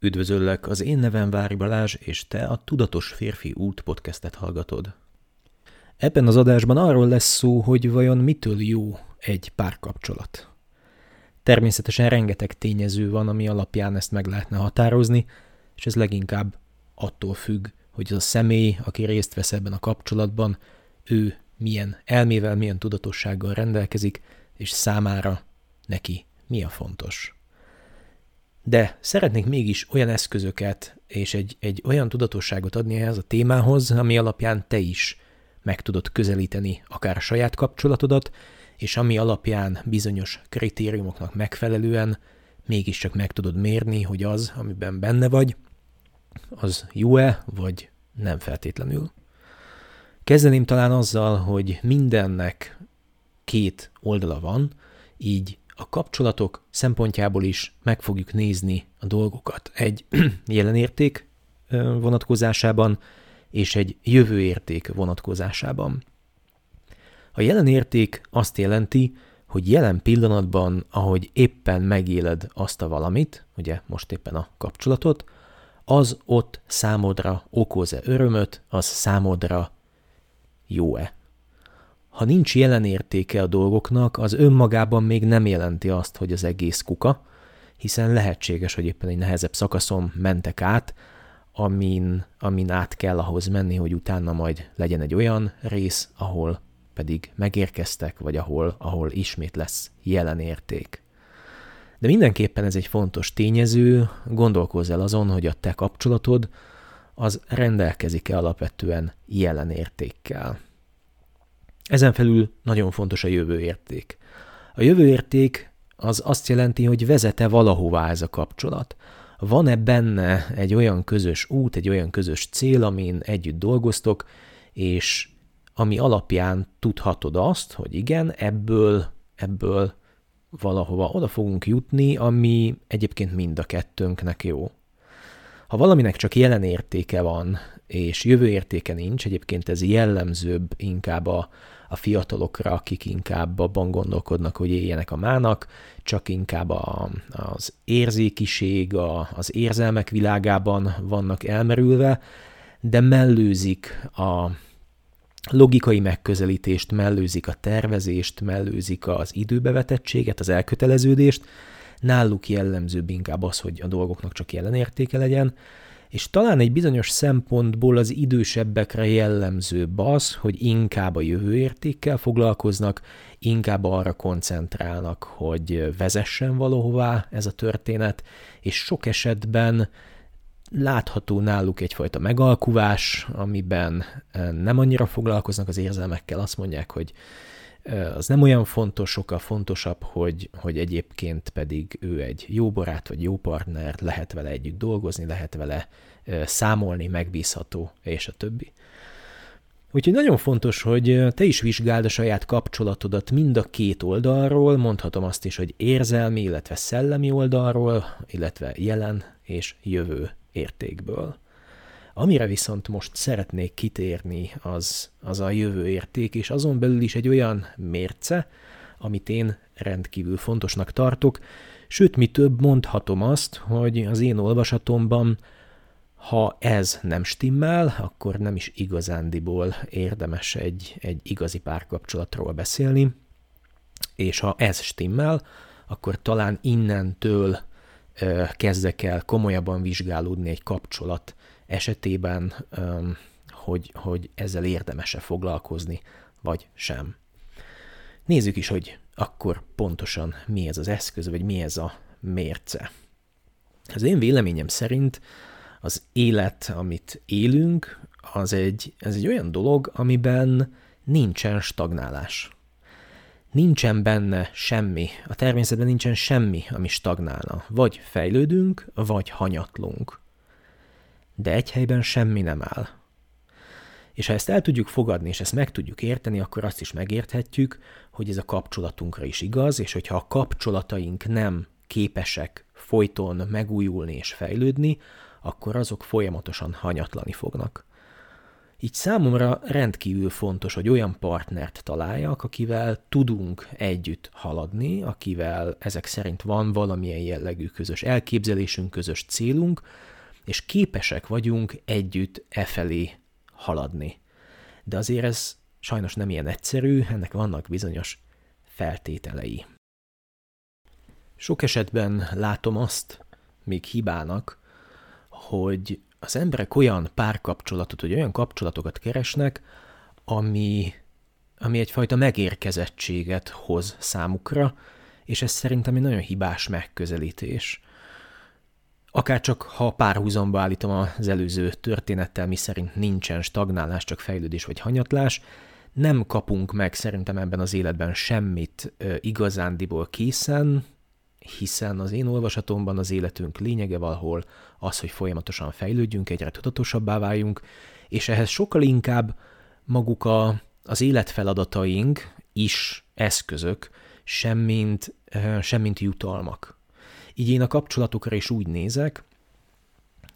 Üdvözöllek, az én nevem Vári Balázs, és te a Tudatos Férfi Út podcastet hallgatod. Ebben az adásban arról lesz szó, hogy vajon mitől jó egy párkapcsolat. Természetesen rengeteg tényező van, ami alapján ezt meg lehetne határozni, és ez leginkább attól függ, hogy az a személy, aki részt vesz ebben a kapcsolatban, ő milyen elmével, milyen tudatossággal rendelkezik, és számára neki mi a fontos. De szeretnék mégis olyan eszközöket és egy, egy olyan tudatosságot adni ehhez a témához, ami alapján te is meg tudod közelíteni akár a saját kapcsolatodat, és ami alapján bizonyos kritériumoknak megfelelően mégiscsak meg tudod mérni, hogy az, amiben benne vagy, az jó-e, vagy nem feltétlenül. Kezdeném talán azzal, hogy mindennek két oldala van, így a kapcsolatok szempontjából is meg fogjuk nézni a dolgokat egy jelenérték vonatkozásában és egy jövőérték vonatkozásában. A jelenérték azt jelenti, hogy jelen pillanatban, ahogy éppen megéled azt a valamit, ugye most éppen a kapcsolatot, az ott számodra okoz-e örömöt, az számodra jó-e. Ha nincs jelenértéke a dolgoknak, az önmagában még nem jelenti azt, hogy az egész kuka, hiszen lehetséges, hogy éppen egy nehezebb szakaszon mentek át, amin, amin át kell ahhoz menni, hogy utána majd legyen egy olyan rész, ahol pedig megérkeztek, vagy ahol, ahol ismét lesz jelenérték. De mindenképpen ez egy fontos tényező, gondolkozz el azon, hogy a te kapcsolatod az rendelkezik-e alapvetően jelenértékkel. Ezen felül nagyon fontos a jövőérték. A jövőérték az azt jelenti, hogy vezete valahová ez a kapcsolat. Van-e benne egy olyan közös út, egy olyan közös cél, amin együtt dolgoztok, és ami alapján tudhatod azt, hogy igen, ebből, ebből valahova oda fogunk jutni, ami egyébként mind a kettőnknek jó. Ha valaminek csak jelen értéke van, és jövő értéke nincs, egyébként ez jellemzőbb inkább a, a fiatalokra, akik inkább abban gondolkodnak, hogy éljenek a mának, csak inkább a, az érzékiség, a, az érzelmek világában vannak elmerülve, de mellőzik a logikai megközelítést, mellőzik a tervezést, mellőzik az időbevetettséget, az elköteleződést, náluk jellemzőbb inkább az, hogy a dolgoknak csak jelenértéke legyen, és talán egy bizonyos szempontból az idősebbekre jellemzőbb az, hogy inkább a jövőértékkel foglalkoznak, inkább arra koncentrálnak, hogy vezessen valahová ez a történet, és sok esetben látható náluk egyfajta megalkuvás, amiben eh, nem annyira foglalkoznak az érzelmekkel, azt mondják, hogy eh, az nem olyan fontos, sokkal fontosabb, hogy, hogy egyébként pedig ő egy jó barát vagy jó partner, lehet vele együtt dolgozni, lehet vele eh, számolni, megbízható, és a többi. Úgyhogy nagyon fontos, hogy te is vizsgáld a saját kapcsolatodat mind a két oldalról, mondhatom azt is, hogy érzelmi, illetve szellemi oldalról, illetve jelen és jövő értékből. Amire viszont most szeretnék kitérni, az, az a jövő érték, és azon belül is egy olyan mérce, amit én rendkívül fontosnak tartok, sőt, mi több mondhatom azt, hogy az én olvasatomban, ha ez nem stimmel, akkor nem is igazándiból érdemes egy, egy igazi párkapcsolatról beszélni, és ha ez stimmel, akkor talán innentől kezdek el komolyabban vizsgálódni egy kapcsolat esetében, hogy, hogy ezzel érdemese foglalkozni, vagy sem. Nézzük is, hogy akkor pontosan mi ez az eszköz, vagy mi ez a mérce. Az én véleményem szerint az élet, amit élünk, az egy, ez egy olyan dolog, amiben nincsen stagnálás nincsen benne semmi, a természetben nincsen semmi, ami stagnálna. Vagy fejlődünk, vagy hanyatlunk. De egy helyben semmi nem áll. És ha ezt el tudjuk fogadni, és ezt meg tudjuk érteni, akkor azt is megérthetjük, hogy ez a kapcsolatunkra is igaz, és hogyha a kapcsolataink nem képesek folyton megújulni és fejlődni, akkor azok folyamatosan hanyatlani fognak. Így számomra rendkívül fontos, hogy olyan partnert találjak, akivel tudunk együtt haladni, akivel ezek szerint van valamilyen jellegű közös elképzelésünk, közös célunk, és képesek vagyunk együtt e felé haladni. De azért ez sajnos nem ilyen egyszerű, ennek vannak bizonyos feltételei. Sok esetben látom azt, még hibának, hogy az emberek olyan párkapcsolatot, vagy olyan kapcsolatokat keresnek, ami, ami egyfajta megérkezettséget hoz számukra, és ez szerintem egy nagyon hibás megközelítés. Akár csak ha párhuzamba állítom az előző történettel, mi szerint nincsen stagnálás, csak fejlődés vagy hanyatlás, nem kapunk meg szerintem ebben az életben semmit igazándiból készen, hiszen az én olvasatomban az életünk lényege valahol az, hogy folyamatosan fejlődjünk, egyre tudatosabbá váljunk, és ehhez sokkal inkább maguk a, az életfeladataink is eszközök, semmint, semmint jutalmak. Így én a kapcsolatokra is úgy nézek,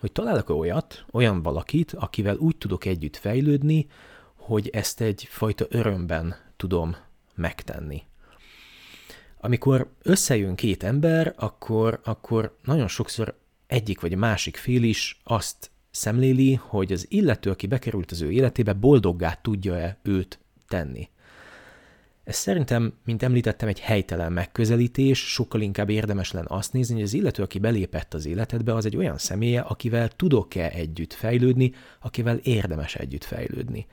hogy találok olyat, olyan valakit, akivel úgy tudok együtt fejlődni, hogy ezt egyfajta örömben tudom megtenni. Amikor összejön két ember, akkor, akkor nagyon sokszor egyik vagy másik fél is azt szemléli, hogy az illető, aki bekerült az ő életébe, boldoggá tudja-e őt tenni. Ez szerintem, mint említettem, egy helytelen megközelítés, sokkal inkább érdemes lenne azt nézni, hogy az illető, aki belépett az életedbe, az egy olyan személye, akivel tudok-e együtt fejlődni, akivel érdemes együtt fejlődni.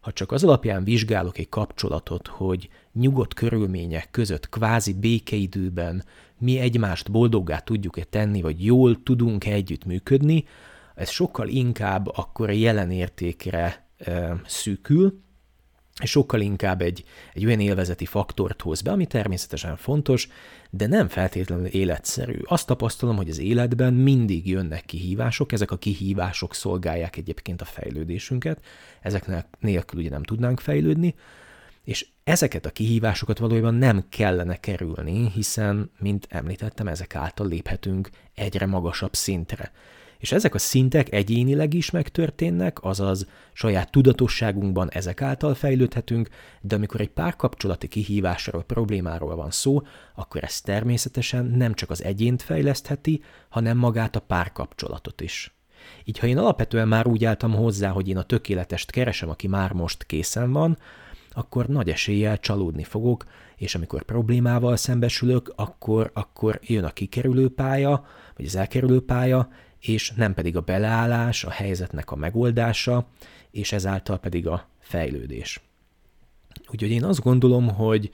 Ha csak az alapján vizsgálok egy kapcsolatot, hogy nyugodt körülmények között, kvázi békeidőben mi egymást boldoggá tudjuk-e tenni, vagy jól tudunk-e együtt működni, ez sokkal inkább akkor a jelen értékre e, szűkül, sokkal inkább egy, egy olyan élvezeti faktort hoz be, ami természetesen fontos, de nem feltétlenül életszerű. Azt tapasztalom, hogy az életben mindig jönnek kihívások, ezek a kihívások szolgálják egyébként a fejlődésünket, ezeknek nélkül ugye nem tudnánk fejlődni, és ezeket a kihívásokat valójában nem kellene kerülni, hiszen, mint említettem, ezek által léphetünk egyre magasabb szintre. És ezek a szintek egyénileg is megtörténnek, azaz saját tudatosságunkban ezek által fejlődhetünk, de amikor egy párkapcsolati kihívásról, problémáról van szó, akkor ez természetesen nem csak az egyént fejlesztheti, hanem magát a párkapcsolatot is. Így ha én alapvetően már úgy álltam hozzá, hogy én a tökéletest keresem, aki már most készen van, akkor nagy eséllyel csalódni fogok, és amikor problémával szembesülök, akkor, akkor jön a kikerülő pálya, vagy az elkerülő pálya, és nem pedig a beleállás, a helyzetnek a megoldása, és ezáltal pedig a fejlődés. Úgyhogy én azt gondolom, hogy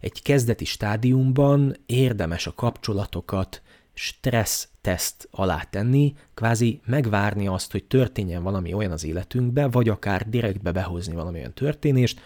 egy kezdeti stádiumban érdemes a kapcsolatokat stressz teszt alá tenni, kvázi megvárni azt, hogy történjen valami olyan az életünkbe, vagy akár direktbe behozni valami olyan történést,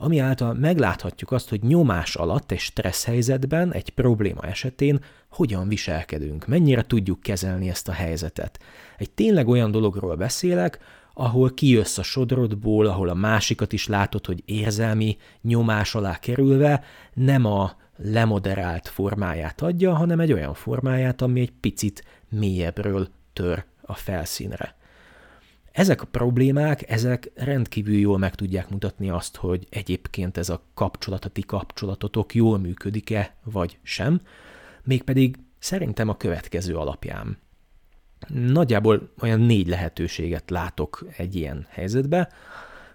ami által megláthatjuk azt, hogy nyomás alatt egy stressz helyzetben, egy probléma esetén hogyan viselkedünk, mennyire tudjuk kezelni ezt a helyzetet. Egy tényleg olyan dologról beszélek, ahol kijössz a sodrodból, ahol a másikat is látod, hogy érzelmi nyomás alá kerülve nem a lemoderált formáját adja, hanem egy olyan formáját, ami egy picit mélyebbről tör a felszínre. Ezek a problémák, ezek rendkívül jól meg tudják mutatni azt, hogy egyébként ez a kapcsolatati kapcsolatotok jól működik-e, vagy sem, mégpedig szerintem a következő alapján. Nagyjából olyan négy lehetőséget látok egy ilyen helyzetbe.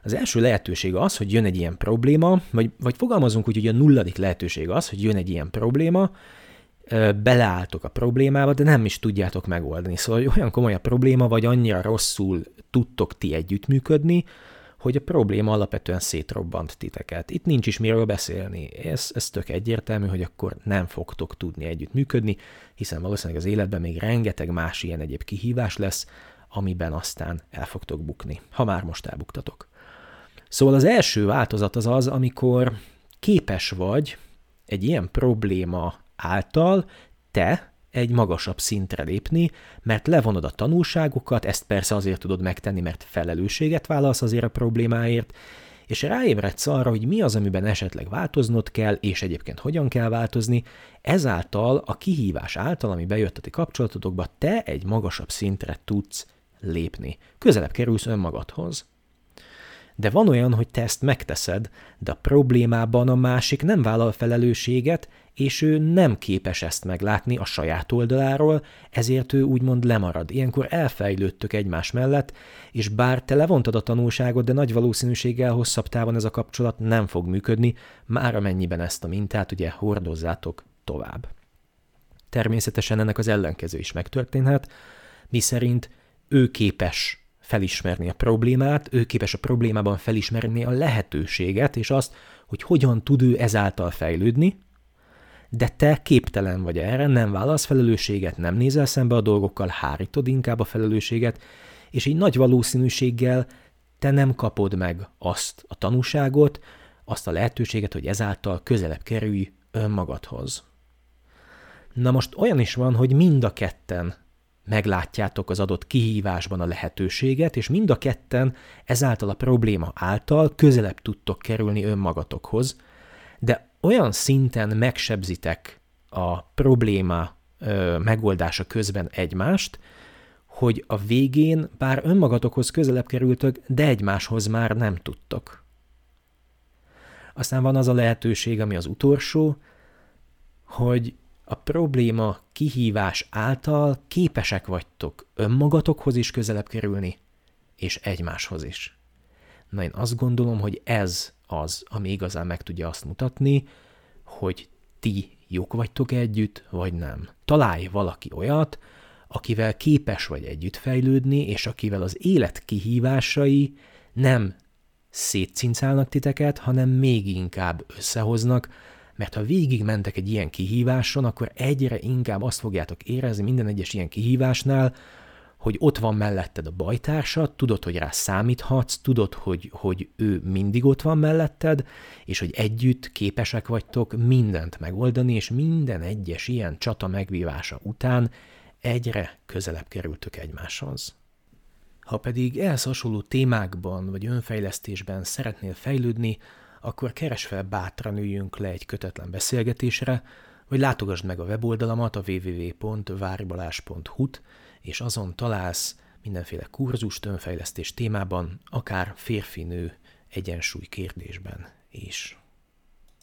Az első lehetőség az, hogy jön egy ilyen probléma, vagy, vagy fogalmazunk úgy, hogy a nulladik lehetőség az, hogy jön egy ilyen probléma, beleálltok a problémába, de nem is tudjátok megoldani. Szóval olyan komoly a probléma, vagy annyira rosszul tudtok ti együttműködni, hogy a probléma alapvetően szétrobbant titeket. Itt nincs is miről beszélni. Ez, ez tök egyértelmű, hogy akkor nem fogtok tudni együttműködni, hiszen valószínűleg az életben még rengeteg más ilyen egyéb kihívás lesz, amiben aztán el fogtok bukni, ha már most elbuktatok. Szóval az első változat az az, amikor képes vagy egy ilyen probléma által te egy magasabb szintre lépni, mert levonod a tanulságokat, ezt persze azért tudod megtenni, mert felelősséget válasz azért a problémáért, és ráébredsz arra, hogy mi az, amiben esetleg változnod kell, és egyébként hogyan kell változni, ezáltal a kihívás által, ami bejött a ti kapcsolatotokba, te egy magasabb szintre tudsz lépni. Közelebb kerülsz önmagadhoz. De van olyan, hogy te ezt megteszed, de a problémában a másik nem vállal felelősséget, és ő nem képes ezt meglátni a saját oldaláról, ezért ő úgymond lemarad. Ilyenkor elfejlődtök egymás mellett, és bár te levontad a tanulságot, de nagy valószínűséggel hosszabb távon ez a kapcsolat nem fog működni, már amennyiben ezt a mintát ugye hordozzátok tovább. Természetesen ennek az ellenkező is megtörténhet, miszerint ő képes felismerni a problémát, ő képes a problémában felismerni a lehetőséget, és azt, hogy hogyan tud ő ezáltal fejlődni, de te képtelen vagy erre, nem válasz felelősséget, nem nézel szembe a dolgokkal, hárítod inkább a felelősséget, és így nagy valószínűséggel te nem kapod meg azt a tanúságot, azt a lehetőséget, hogy ezáltal közelebb kerülj önmagadhoz. Na most olyan is van, hogy mind a ketten meglátjátok az adott kihívásban a lehetőséget, és mind a ketten ezáltal a probléma által közelebb tudtok kerülni önmagatokhoz, de olyan szinten megsebzitek a probléma ö, megoldása közben egymást, hogy a végén bár önmagatokhoz közelebb kerültök, de egymáshoz már nem tudtok. Aztán van az a lehetőség, ami az utolsó, hogy a probléma kihívás által képesek vagytok önmagatokhoz is közelebb kerülni, és egymáshoz is. Na én azt gondolom, hogy ez az, ami igazán meg tudja azt mutatni, hogy ti jók vagytok együtt, vagy nem. Találj valaki olyat, akivel képes vagy együtt fejlődni, és akivel az élet kihívásai nem szétcincálnak titeket, hanem még inkább összehoznak, mert ha végig mentek egy ilyen kihíváson, akkor egyre inkább azt fogjátok érezni minden egyes ilyen kihívásnál, hogy ott van melletted a bajtársad, tudod, hogy rá számíthatsz, tudod, hogy, hogy ő mindig ott van melletted, és hogy együtt képesek vagytok mindent megoldani, és minden egyes ilyen csata megvívása után egyre közelebb kerültök egymáshoz. Ha pedig ehhez hasonló témákban vagy önfejlesztésben szeretnél fejlődni, akkor keres fel bátran üljünk le egy kötetlen beszélgetésre, vagy látogasd meg a weboldalamat a www.váribalás.hu-t, és azon találsz mindenféle kurzus, önfejlesztés témában, akár férfi-nő egyensúly kérdésben is.